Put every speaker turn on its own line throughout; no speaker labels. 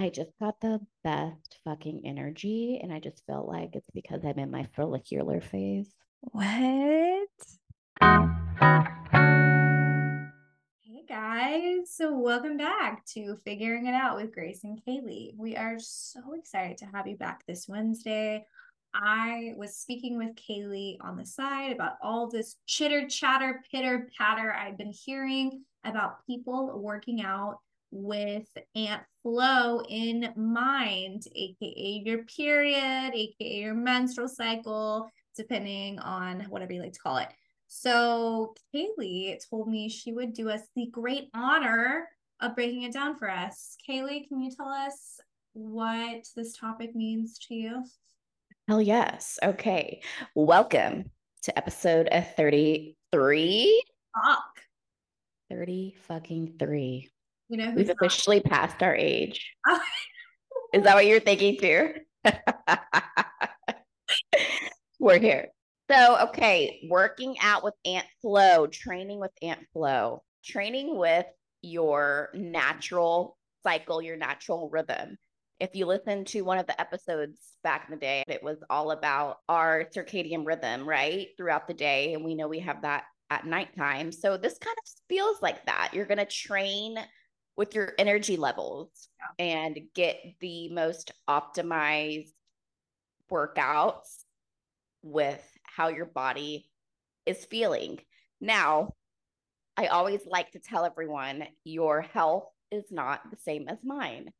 I just got the best fucking energy. And I just felt like it's because I'm in my follicular phase.
What? Hey guys, so welcome back to Figuring It Out with Grace and Kaylee. We are so excited to have you back this Wednesday. I was speaking with Kaylee on the side about all this chitter chatter, pitter patter I've been hearing about people working out with Aunt Flo in mind, aka your period, aka your menstrual cycle, depending on whatever you like to call it. So Kaylee told me she would do us the great honor of breaking it down for us. Kaylee, can you tell us what this topic means to you?
Hell yes. Okay. Welcome to episode 33.
Fuck.
30 fucking three.
You know,
We've officially passed our age.
Oh,
Is that what you're thinking too? We're here. So, okay, working out with Aunt Flo, training with Aunt Flo, training with your natural cycle, your natural rhythm. If you listen to one of the episodes back in the day, it was all about our circadian rhythm, right? Throughout the day. And we know we have that at nighttime. So, this kind of feels like that. You're going to train with your energy levels and get the most optimized workouts with how your body is feeling. Now, I always like to tell everyone your health is not the same as mine.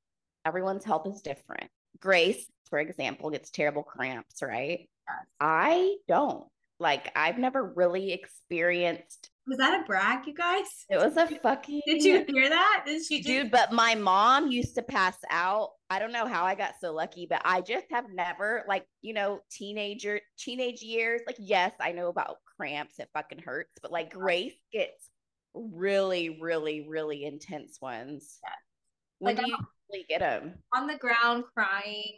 Everyone's health is different. Grace, for example, gets terrible cramps, right?
Yes.
I don't. Like, I've never really experienced
Was that a brag, you guys?
it was a fucking
Did you hear that? Did she just
dude but my mom used to pass out i don't know how i got so lucky but i just have never like you know teenager teenage years like yes i know about cramps it fucking hurts but like grace gets really really really intense ones
Yeah.
when
Like,
do you usually get them
on the ground crying.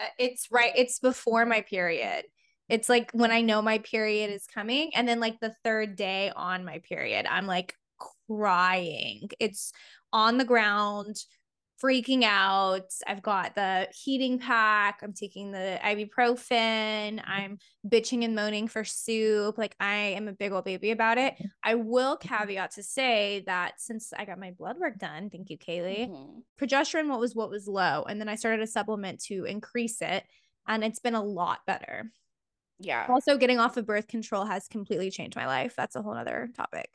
Uh, It's right. It's before my period. It's like when I know my period is coming, and then like the third day on my period, I'm like crying. It's on the ground, freaking out. I've got the heating pack. I'm taking the ibuprofen. I'm bitching and moaning for soup. Like I am a big old baby about it. I will caveat to say that since I got my blood work done, thank you, Kaylee
Mhm.
progesterone what was what was low and then i started a supplement to increase it and it's been a lot better
yeah
also getting off of birth control has completely changed my life that's a whole other topic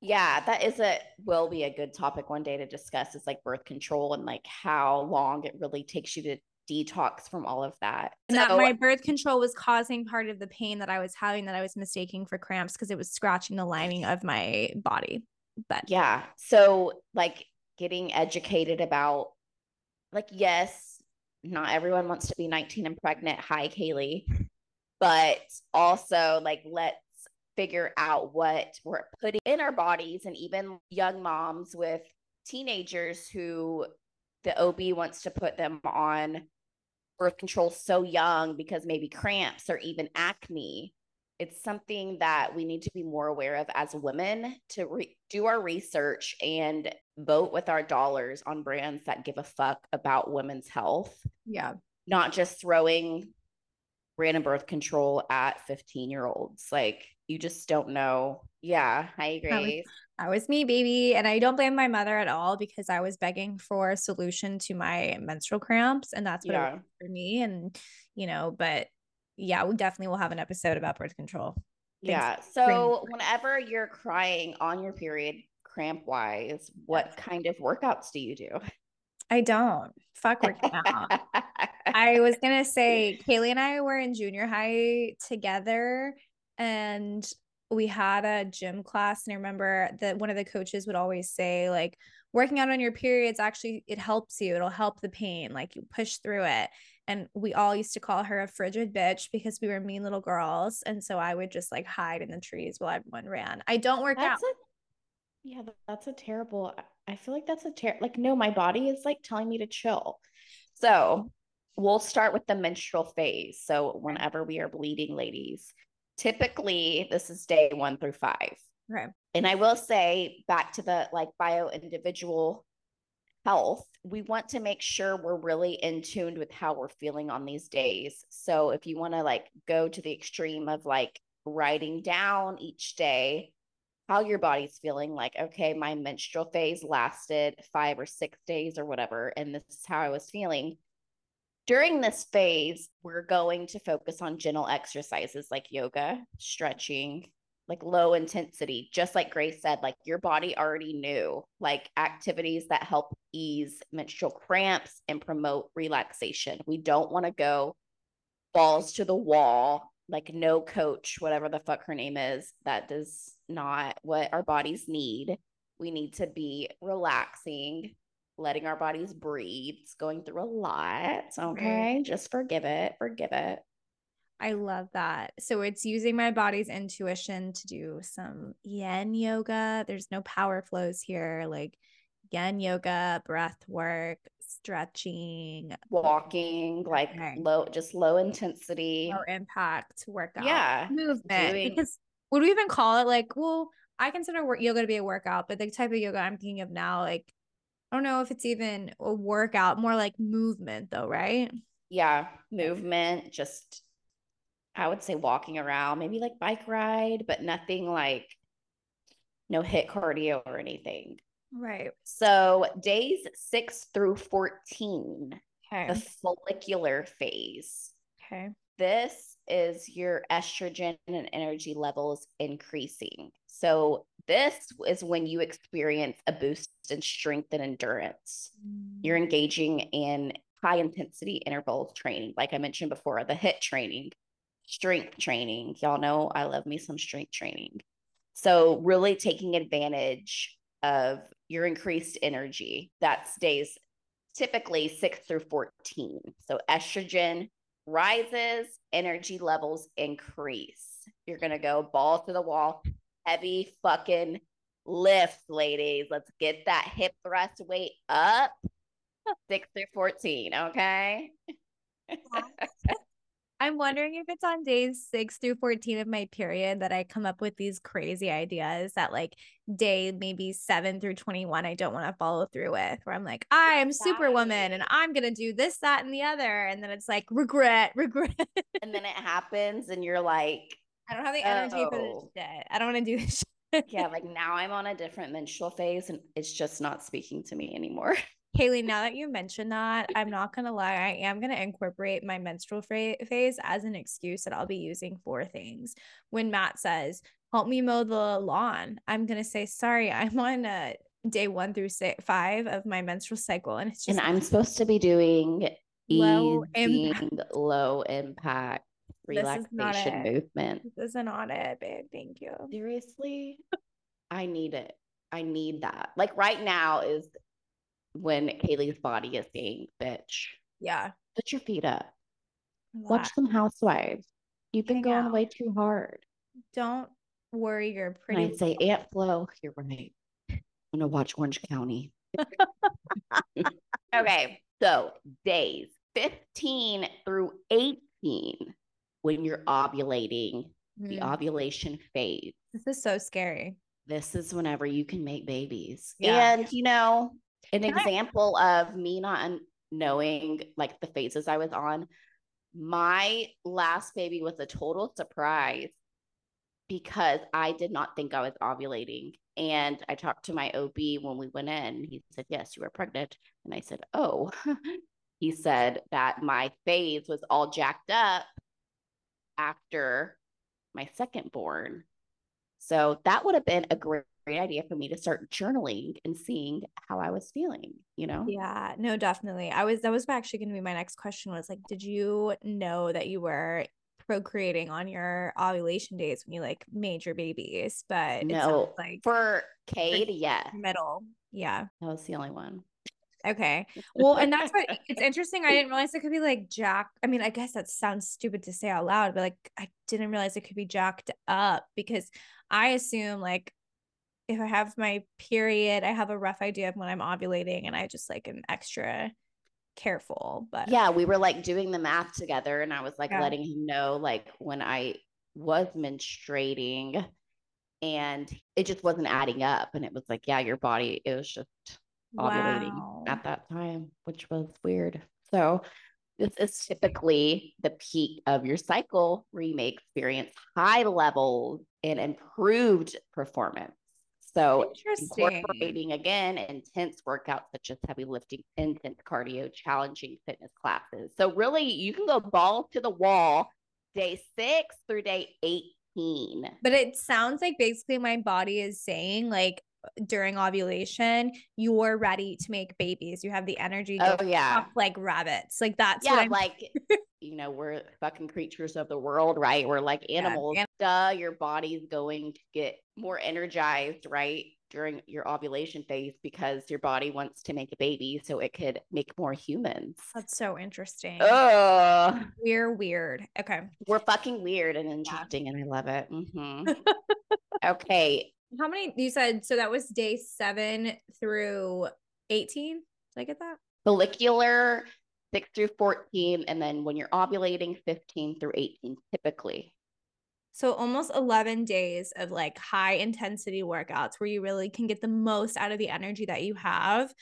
yeah that is a will be a good topic one day to discuss is like birth control and like how long it really takes you to detox from all of that
and that my birth control was causing part of the pain that i was having that i was mistaking for cramps because it was scratching the lining of my body but
Yeah. So, like, getting educated about, like, yes, not everyone wants to be 19 and pregnant. Hi, Kaylee. But also, like, let's figure out what we're putting in our bodies and even young moms with teenagers who the OB wants to put them on birth control so young because maybe cramps or even acne. It's something that we need to be more aware of as women to re- do our research and vote with our dollars on brands that give a fuck about women's health,
yeah.
Not just throwing random birth control at 15 year olds. Like, you just don't know. Yeah, I
That was-
agree.
That was me, baby. And I don't blame my mother at all because I was begging for a solution to my menstrual cramps. And that's what it
Yeah.
was for me. And, you know, but yeah, we definitely will have an episode about birth control.
Yeah. So, whenever you're crying on your period, cramp wise, what kind of workouts do you do?
I don't. Fuck working out. I was gonna say Kaylee and I were in junior high together and we had a gym class and I remember that one of the coaches would always say like working out on your periods actually it helps you it'll help the pain like you push through it and we all used to call her a frigid bitch because we were mean little girls and so I would just like hide in the trees while everyone ran. I don't work out.
A yeah, that's a terrible. I- I feel like that's a ter like no, my body is like telling me to chill. So we'll start with the menstrual phase. So whenever we are bleeding, ladies, typically this is day one through five.
Okay.
And I will say back to the like bio individual health, we want to make sure we're really in tuned with how we're feeling on these days. So if you want to like go to the extreme of like writing down each day how your body's feeling, like, okay, my menstrual phase lasted five or six days or whatever, and this is how I was feeling. During this phase, we're going to focus on gentle exercises like yoga, stretching, like low intensity, just like Grace said, like your body already knew, like activities that help ease menstrual cramps and promote relaxation. We don't want to go balls to the wall, like no coach, whatever the fuck her name is. That does not what our bodies need. We need to be relaxing, letting our bodies breathe. It's going through a lot. Okay. Right. Just forgive it. Forgive it.
I love that. So it's using my body's intuition to do some yin yoga. There's no power flows here, like yin yoga, breath work, stretching,
walking, like low, just low intensity,
low impact workout.
Yeah.
Movement. Doing- because would we even call it like, well, I consider work yoga to be a workout, but the type of yoga I'm thinking of now, like, I don't know if it's even a workout, more like movement though, right?
Yeah, movement, just I would say walking around, maybe like bike ride, but nothing like no HIIT cardio or anything.
Right.
So days six through 14, okay. the follicular phase.
Okay.
This is your estrogen and energy levels increasing. So this is when you experience a boost in strength and endurance. Mm. You're engaging in high intensity interval training, like I mentioned before, the HIIT training strength training. Y'all know I love me some strength training. So, really taking advantage of your increased energy. That stays typically six through 14. So, estrogen rises, energy levels increase. You're going to go ball to the wall, heavy fucking lift, ladies. Let's get that hip thrust weight up. Six through 14. Okay.
I'm wondering if it's on days six through 14 of my period that I come up with these crazy ideas that, like, day maybe seven through 21, I don't want to follow through with, where I'm like, I'm superwoman and I'm going to do this, that, and the other. And then it's like, regret, regret.
And then it happens, and you're like,
I don't have the energy oh. for this shit. I don't want to do this shit.
yeah, like now I'm on a different menstrual phase and it's just not speaking to me anymore.
Haley, now that you mentioned that, I'm not gonna lie, I am gonna incorporate my menstrual phase as an excuse that I'll be using for things. When Matt says, "Help me mow the lawn," I'm gonna say, "Sorry, I'm on a day one through six, five of my menstrual cycle, and it's
just." And I'm supposed to be doing low impact, low impact relaxation movement.
This is not it, babe. Thank you.
Seriously, I need it. I need that. Like right now is when Kaylee's body is saying, bitch.
Yeah.
Put your feet up. Watch some housewives. You've been Hang going out. way too hard.
Don't worry, you're pretty.
I'd say, Aunt Flo, you're right. I'm gonna watch Orange County. okay, so days 15 through 18 when you're ovulating, mm. the ovulation phase.
This is so scary.
This is whenever you can make babies. Yeah. And you know, an Can example I- of me not knowing like the phases I was on. My last baby was a total surprise because I did not think I was ovulating. And I talked to my OB when we went in. He said, Yes, you are pregnant. And I said, Oh, he said that my phase was all jacked up after my second born. So that would have been a great great idea for me to start journaling and seeing how I was feeling, you know?
Yeah, no, definitely. I was, that was actually going to be my next question was like, did you know that you were procreating on your ovulation days when you like made your babies? But
no, like for Cade, yeah.
Middle. Yeah.
That was the only one.
Okay. Well, and that's what it's interesting. I didn't realize it could be like jack. I mean, I guess that sounds stupid to say out loud, but like I didn't realize it could be jacked up because I assume like if I have my period, I have a rough idea of when I'm ovulating and I just like am extra careful. But
yeah, we were like doing the math together and I was like yeah. letting him know like when I was menstruating and it just wasn't adding up. And it was like, yeah, your body, it was just ovulating
Wow.
at that time, which was weird. So this is typically the peak of your cycle where you may experience high levels and improved performance. So incorporating again intense workouts such as heavy lifting, intense cardio, challenging fitness classes. So really you can go ball to the wall day six through day 18.
But it sounds like basically my body is saying like during ovulation, you're ready to make babies. You have the energy to
Oh yeah.
like rabbits. Like that's
yeah,
what I'm
like you know, we're fucking creatures of the world, right? We're like animals.
an-
Duh, your body's going to get more energized, right? During your ovulation phase because your body wants to make a baby so it could make more humans.
that's so interesting.
Oh,
We're weird. Okay.
we're fucking weird and interesting, and I love it. Mhm. okay.
How many you said so that was day seven through 18? Did I get that?
Follicular, six through 14. And then when you're ovulating, 15 through 18, typically.
So almost 11 days of like high intensity workouts where you really can get the most out of the energy that you have.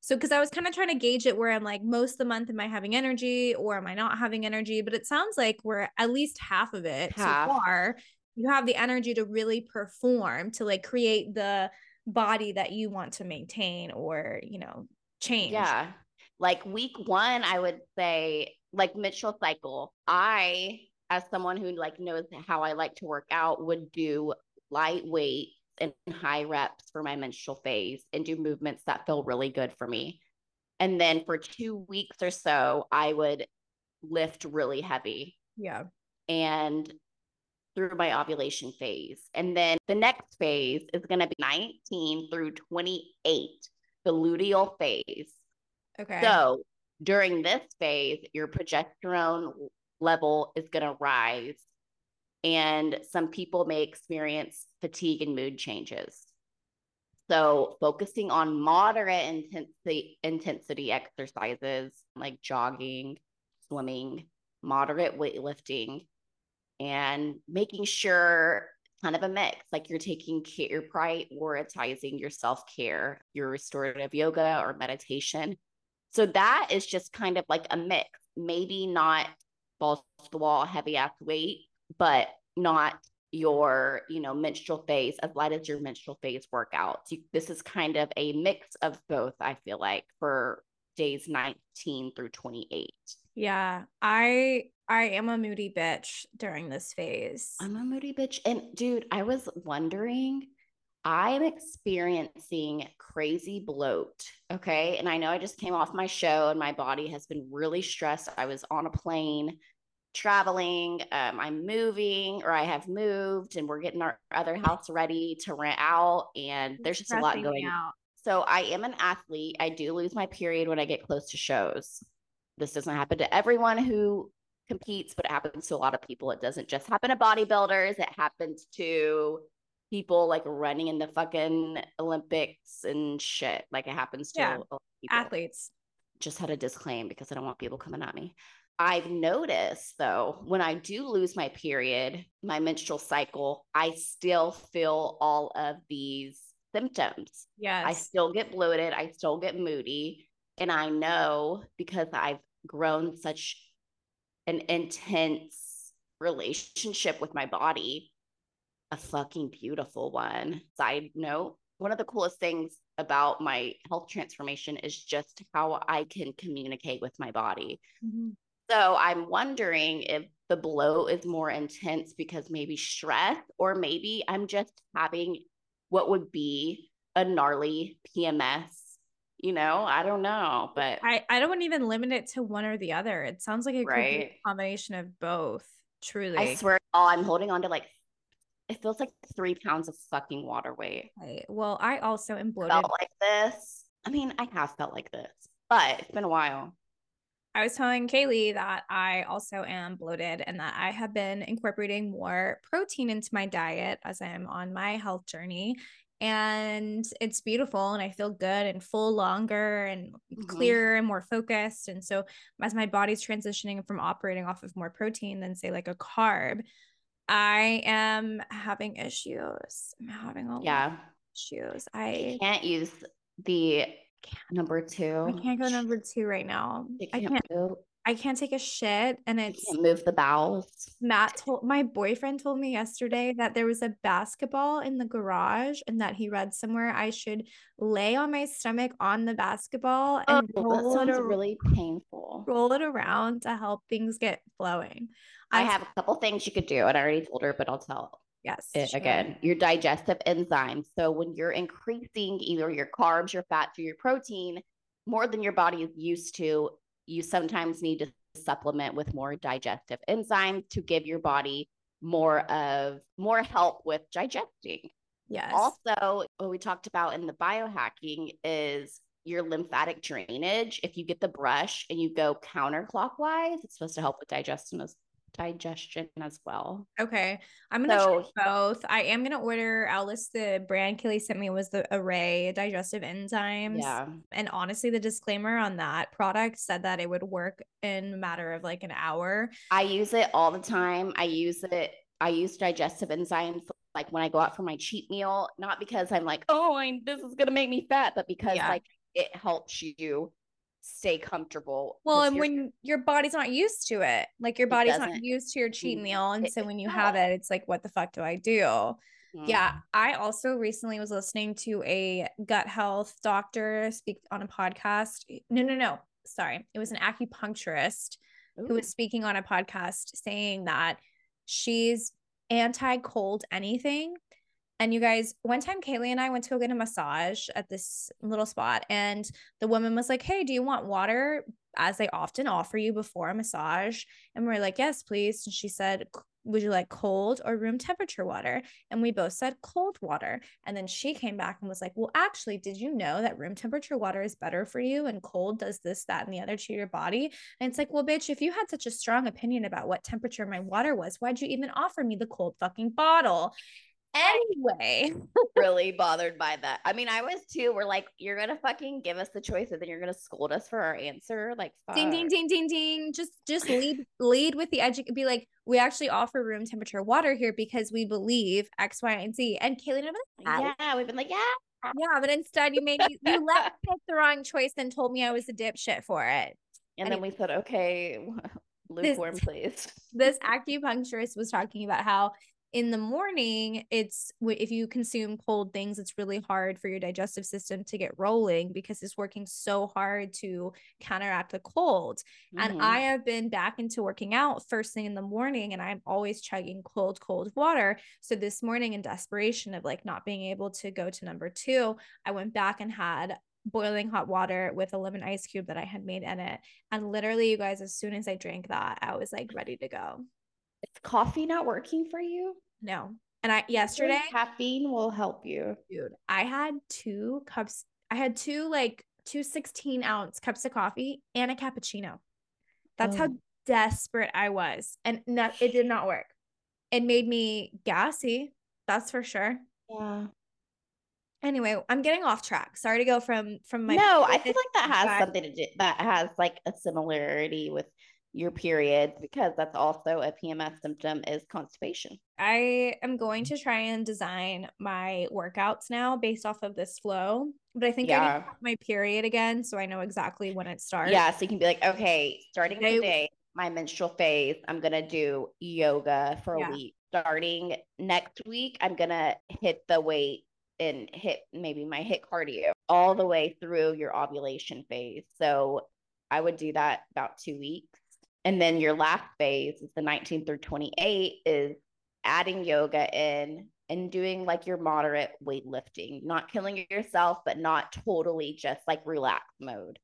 So because I was kind of trying to gauge it where I'm like most of the month am I having energy or am I not having energy? But it sounds like we're at least half of it
Half.
so far. You have the energy to really perform to like create the body that you want to maintain or, you know, change.
Yeah. Like week one, I would say, like menstrual cycle, I, as someone who like knows how I like to work out, would do lightweight and high reps for my menstrual phase and do movements that feel really good for me. And then for two weeks or so, I would lift really heavy
Yeah.
and through my ovulation phase. And then the next phase is going to be 19 through 28, the luteal phase.
Okay.
So during this phase, your progesterone level is going to rise. And some people may experience fatigue and mood changes. So focusing on moderate intensity intensity exercises like jogging, swimming, moderate weightlifting, and making sure kind of a mix like you're taking care, you're prioritizing your self-care, your restorative yoga or meditation. So that is just kind of like a mix, maybe not balls to the wall, heavy ass weight, but not your, you know, menstrual phase as light as your menstrual phase workouts. You, this is kind of a mix of both, I feel like, for days 19 through 28.
yeah. I I am a moody bitch during this phase.
I'm a moody bitch. And dude, I was wondering, I'm experiencing crazy bloat. Okay. And I know I just came off my show and my body has been really stressed. I was on a plane traveling, um, I'm moving or I have moved and we're getting our other house ready to rent out. And there's just a lot going
out.
So I am an athlete. I do lose my period when I get close to shows. This doesn't happen to everyone who competes, but it happens to a lot of people. It doesn't just happen to bodybuilders. It happens to people like running in the fucking Olympics and shit. Like it happens to
Yeah.
a lot of people
Athletes.
just had a disclaim because I don't want people coming at me. I've noticed though, when I do lose my period, my menstrual cycle, I still feel all of these symptoms.
Yes.
I still get bloated. I still get moody. And I know because I've grown such an intense relationship with my body, a fucking beautiful one. Side note, one of the coolest things about my health transformation is just how I can communicate with my body.
Mhm.
So I'm wondering if the blow is more intense because maybe stress, or maybe I'm just having what would be a gnarly PMS. You know, I don't know, but
I, I don't even limit it to one or the other. It sounds like it could be a
Right.
combination of both. Truly.
I swear, oh, I'm holding on to like, it feels like three pounds of fucking water weight.
Right. Well, I also am bloated.
Felt like this. I mean, I have felt like this, but it's been a while.
I was telling Kaylee that I also am bloated and that I have been incorporating more protein into my diet as I'm on my health journey. And it's beautiful and I feel good and full longer and
Mhm.
clearer and more focused. And so as my body's transitioning from operating off of more protein than say like a carb, I am having issues. I'm having a lot of
Yeah.
issues. I
can't use the Number two.
I can't go number two right now. I
can't
can't.
poop.
I can't take a shit, and it's
can't move the bowels.
Matt told my boyfriend told me yesterday that there was a basketball in the garage and that he read somewhere I should lay on my stomach on the basketball
Oh,
and
that
roll it,
really painful.
roll it around to help things get flowing.
I have a couple things you could do, and I already told her, but I'll tell
Yes.
it
sure.
again. Your digestive enzymes. So when you're increasing either your carbs, your fats, or your protein more than your body is used to, you sometimes need to supplement with more digestive enzymes to give your body more of more help with digesting.
Yes.
Also, what we talked about in the biohacking is your lymphatic drainage. If you get the brush and you go counterclockwise, it's supposed to help with digestion as digestion as well.
Okay. I'm gonna
So-
try both. I am gonna order. I'll list the brand Kelly sent me was the Array digestive enzymes.
Yeah.
And honestly, the disclaimer on that product said that it would work in a matter of like an hour.
I use it all the time. I use it. I use digestive enzymes like when I go out for my cheat meal, not because I'm like, oh, I, this is gonna make me fat, but because
Yeah.
like it helps you stay comfortable.
Well, and when your body's not used to it, like your body's not used to your cheat
Mm,
meal. And
it-
so when you have it, it's like, what the fuck do I do?
Mhm.
Yeah. I also recently was listening to a gut health doctor speak on a podcast. No, no, no. Sorry. It was an acupuncturist who was speaking on a podcast saying that she's anti cold anything. And you guys, one time Kaylee and I went to go get a massage at this little spot, and the woman was like, Hey, do you want water? As they often offer you before a massage. And we are like, Yes, please. And she said, Would you like cold or room temperature water? And we both said cold water. And then she came back and was like, Well, actually, did you know that room temperature water is better for you and cold does this, that, and the other to your body? And it's like, Well, bitch, if you had such a strong opinion about what temperature my water was, why'd you even offer me the cold fucking bottle? Anyway,
really bothered by that. I mean, I was too. We're like, you're gonna fucking give us the choice, and then you're gonna scold us for our answer. Like,
ding, ding, ding, ding, ding. Just, just lead, lead with the edu. Be like, we actually offer room temperature water here because we believe X, Y, and Z. And Kaylee and I, like,
Yeah, we've been like, yeah.
yeah, but instead you made me, you let me pick the wrong choice and told me I was a dipshit for it.
And then we said, okay, lukewarm, please.
this acupuncturist was talking about how in the morning it's if you consume cold things it's really hard for your digestive system to get rolling because it's working so hard to counteract the cold. And
Mhm.
i have been back into working out first thing in the morning and i'm always chugging cold cold water. So this morning in desperation of like not being able to go to number two i went back and had boiling hot water with a lemon ice cube that i had made in it. And literally you guys as soon as i drank that i was like ready to go
Is coffee not working for you?
no. And I yesterday,
caffeine will help you.
dude, I had two cups. I had two like two 16 ounce cups of coffee and a cappuccino. That's how desperate I was. And no, it did not work. It made me gassy. That's for sure.
Yeah.
Anyway, I'm getting off track. Sorry to go from from my
no, I feel like that has
back-
something to do. That has like a similarity with your period because that's also a PMS symptom is constipation.
I am going to try and design my workouts now based off of this flow. But I think I need have my period again so I know exactly when it starts.
Yeah, so you can be like, okay, starting
Today-
today, my menstrual phase, I'm gonna do yoga for
Yeah.
a week. Starting next week, I'm gonna hit the weight and hit maybe my HIIT cardio all the way through your ovulation phase. So I would do that about two weeks. And then your last phase is the 19 through 28 is adding yoga in and doing like your moderate weightlifting, not killing yourself, but not totally just like relax mode.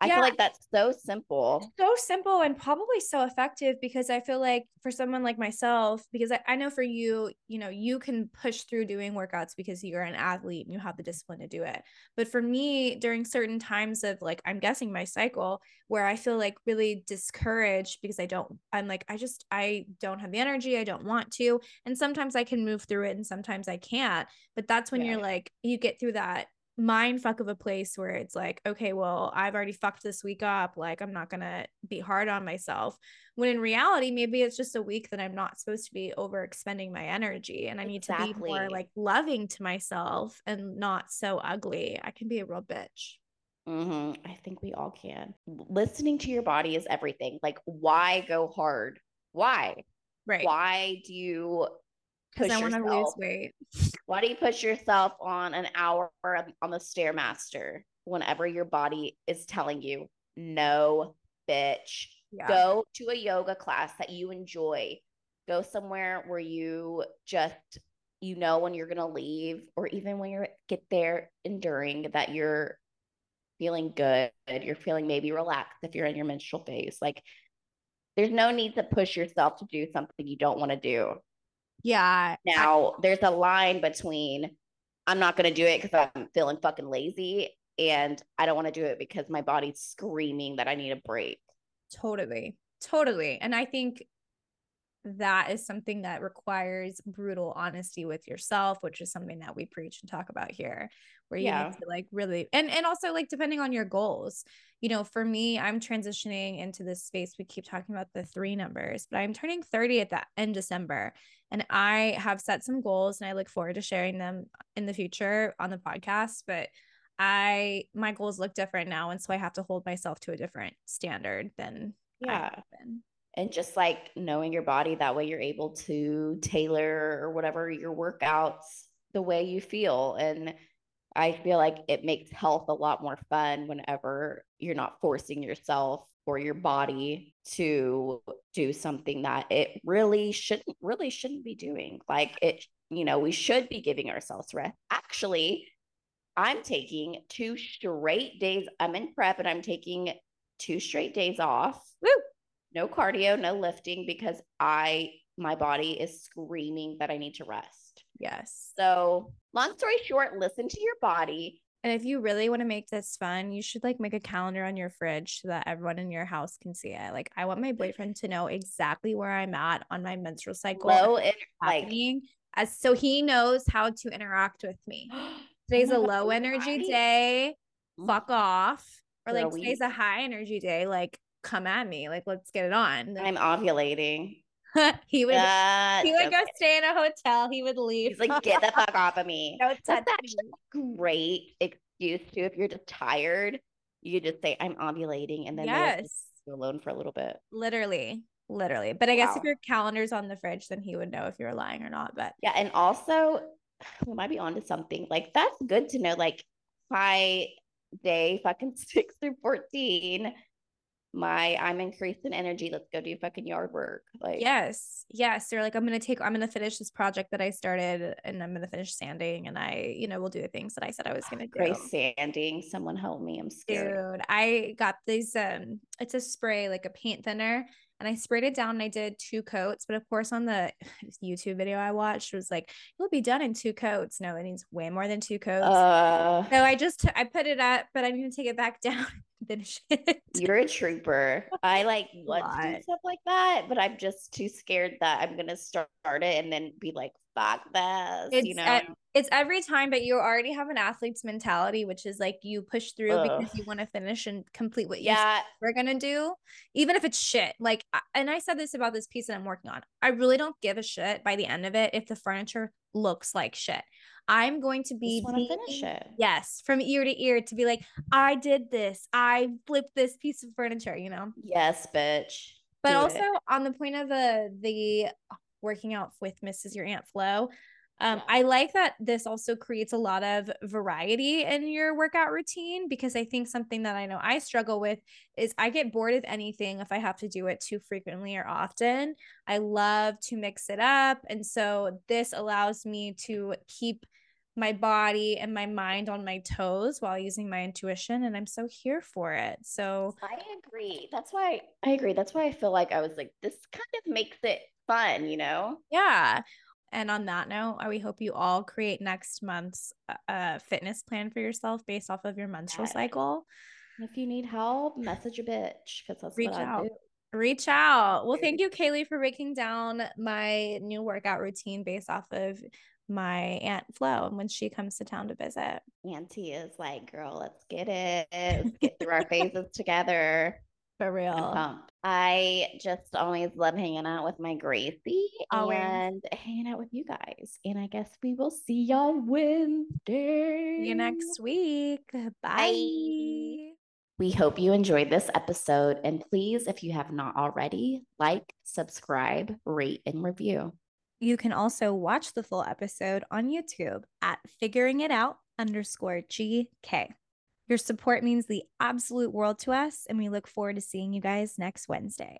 I
Yeah.
feel like that's so simple.
so simple and probably so effective because I feel like for someone like myself, because I, I know for you, you know, you can push through doing workouts because you're an athlete and you have the discipline to do it. But for me, during certain times of like, I'm guessing my cycle where I feel like really discouraged because I don't, I'm like, I just, I don't have the energy. I don't want to. And sometimes I can move through it and sometimes I can't. But that's when
Yeah.
you're like, you get through that mind fuck of a place where it's like, okay, well, I've already fucked this week up. Like, I'm not going to be hard on myself. When in reality, maybe it's just a week that I'm not supposed to be over expending my energy and I need exactly. to be more like loving to myself and not so ugly. I can be a real bitch.
Mm-hmm. I think we all can. Listening to your body is everything. Like, why go hard? Why?
Right.
Why do you push I want to lose weight. Why do you push yourself on an hour on the stairmaster whenever your body is telling you no, bitch? Yeah. Go to a yoga class that you enjoy. Go somewhere where you just you know when you're gonna leave, or even when you get there enduring that you're feeling good. You're feeling maybe relaxed if you're in your menstrual phase. Like there's no need to push yourself to do something you don't want to do.
Yeah.
Now I- there's a line between I'm not going to do it because I'm feeling fucking lazy and I don't want to do it because my body's screaming that I need a break.
Totally. Totally. And I think that is something that requires brutal honesty with yourself, which is something that we preach and talk about here, where you yeah. need to like really and and also like depending on your goals. You know, for me, I'm transitioning into this space. We keep talking about the three numbers, but I'm turning 30 at that in December. And I have set some goals and I look forward to sharing them in the future on the podcast. But I my goals look different now. And so I have to hold myself to a different standard than
yeah and just like knowing your body that way you're able to tailor or whatever your workouts the way you feel and i feel like it makes health a lot more fun whenever you're not forcing yourself or your body to do something that it really shouldn't really shouldn't be doing. Like it you know we should be giving ourselves rest. Actually i'm taking two straight days i'm in prep and i'm taking two straight days off. Woo! No cardio, no lifting because I my body is screaming that I need to rest.
Yes.
So, long story short, listen to your body.
And if you really want to make this fun, you should like make a calendar on your fridge so that everyone in your house can see it. Like, I want my boyfriend to know exactly where I'm at on my menstrual cycle.
Low and like
as so he knows how to interact with me. Oh today's oh a low God, energy right? day. Fuck off. Or like today's a high energy day. Like come at me. Like, let's get it on.
I'm ovulating.
he would uh, he would go stay in a hotel. He would leave.
He's like, get the fuck off of me. No, That's actually a great excuse too. If you're just tired, you just say, I'm ovulating, and then yes, you alone for a little bit.
Literally, literally. But I guess wow. if your calendar's on the fridge, then he would know if you're lying or not. But
yeah, and also we might be onto something. Like that's good to know. Like by day fucking six through fourteen my I'm increased in energy. Let's go do fucking yard work. Like
yes, yes. They're like, I'm gonna take, I'm gonna finish this project that I started, and I'm gonna finish sanding, and I, you know, we'll do the things that I said I was gonna do.
Grace sanding. Someone help me. I'm scared.
Dude, I got these. Um, it's a spray like a paint thinner, and I sprayed it down and I did two coats. But of course, on the YouTube video I watched, it was like, you'll be done in two coats. No, it needs way more than two coats. Uh, so I just, I put it up, but I need to take it back down finish it.
You're a trooper. I like want to do stuff like that, but I'm just too scared that I'm gonna start it and then be like, fuck this.
It's
you know,
it's every time, but you already have an athlete's mentality, which is like you push through Ugh. because you want to finish and complete what yeah. you're gonna do, even if it's shit. Like, and I said this about this piece that I'm working on. I really don't give a shit by the end of it if the furniture looks like shit. I'm going to be
being, finish it.
Yes, from ear to ear to be like, I did this. I flipped this piece of furniture, you know?
Yes, bitch.
But Do also it. on the point of the the working out with Mrs. Your Aunt Flo, um, I like that this also creates a lot of variety in your workout routine because I think something that I know I struggle with is I get bored of anything if I have to do it too frequently or often. I love to mix it up. And so this allows me to keep my body and my mind on my toes while using my intuition and I'm so here for it. So
I agree. That's why I agree. That's why I feel like I was like this kind of makes it fun, you know?
Yeah. And on that note, we hope you all create next month's uh, uh fitness plan for yourself based off of your menstrual cycle.
If you need help, message a bitch because that's Reach what out. I do
reach out. Well, thank you, Kaylee, for breaking down my new workout routine based off of my Aunt Flo and when she comes to town to visit.
Auntie is like, girl, let's get it. Let's get through our phases together.
For real.
I just always love hanging out with my Gracie
Always.
and hanging out with you guys. And I guess we will see y'all Wednesday.
See you next week. Bye.
Bye. We hope you enjoyed this episode. And please, if you have not already, like, subscribe, rate, and review.
You can also watch the full episode on YouTube at figuring it out underscore GK. Your support means the absolute world to us, and we look forward to seeing you guys next Wednesday.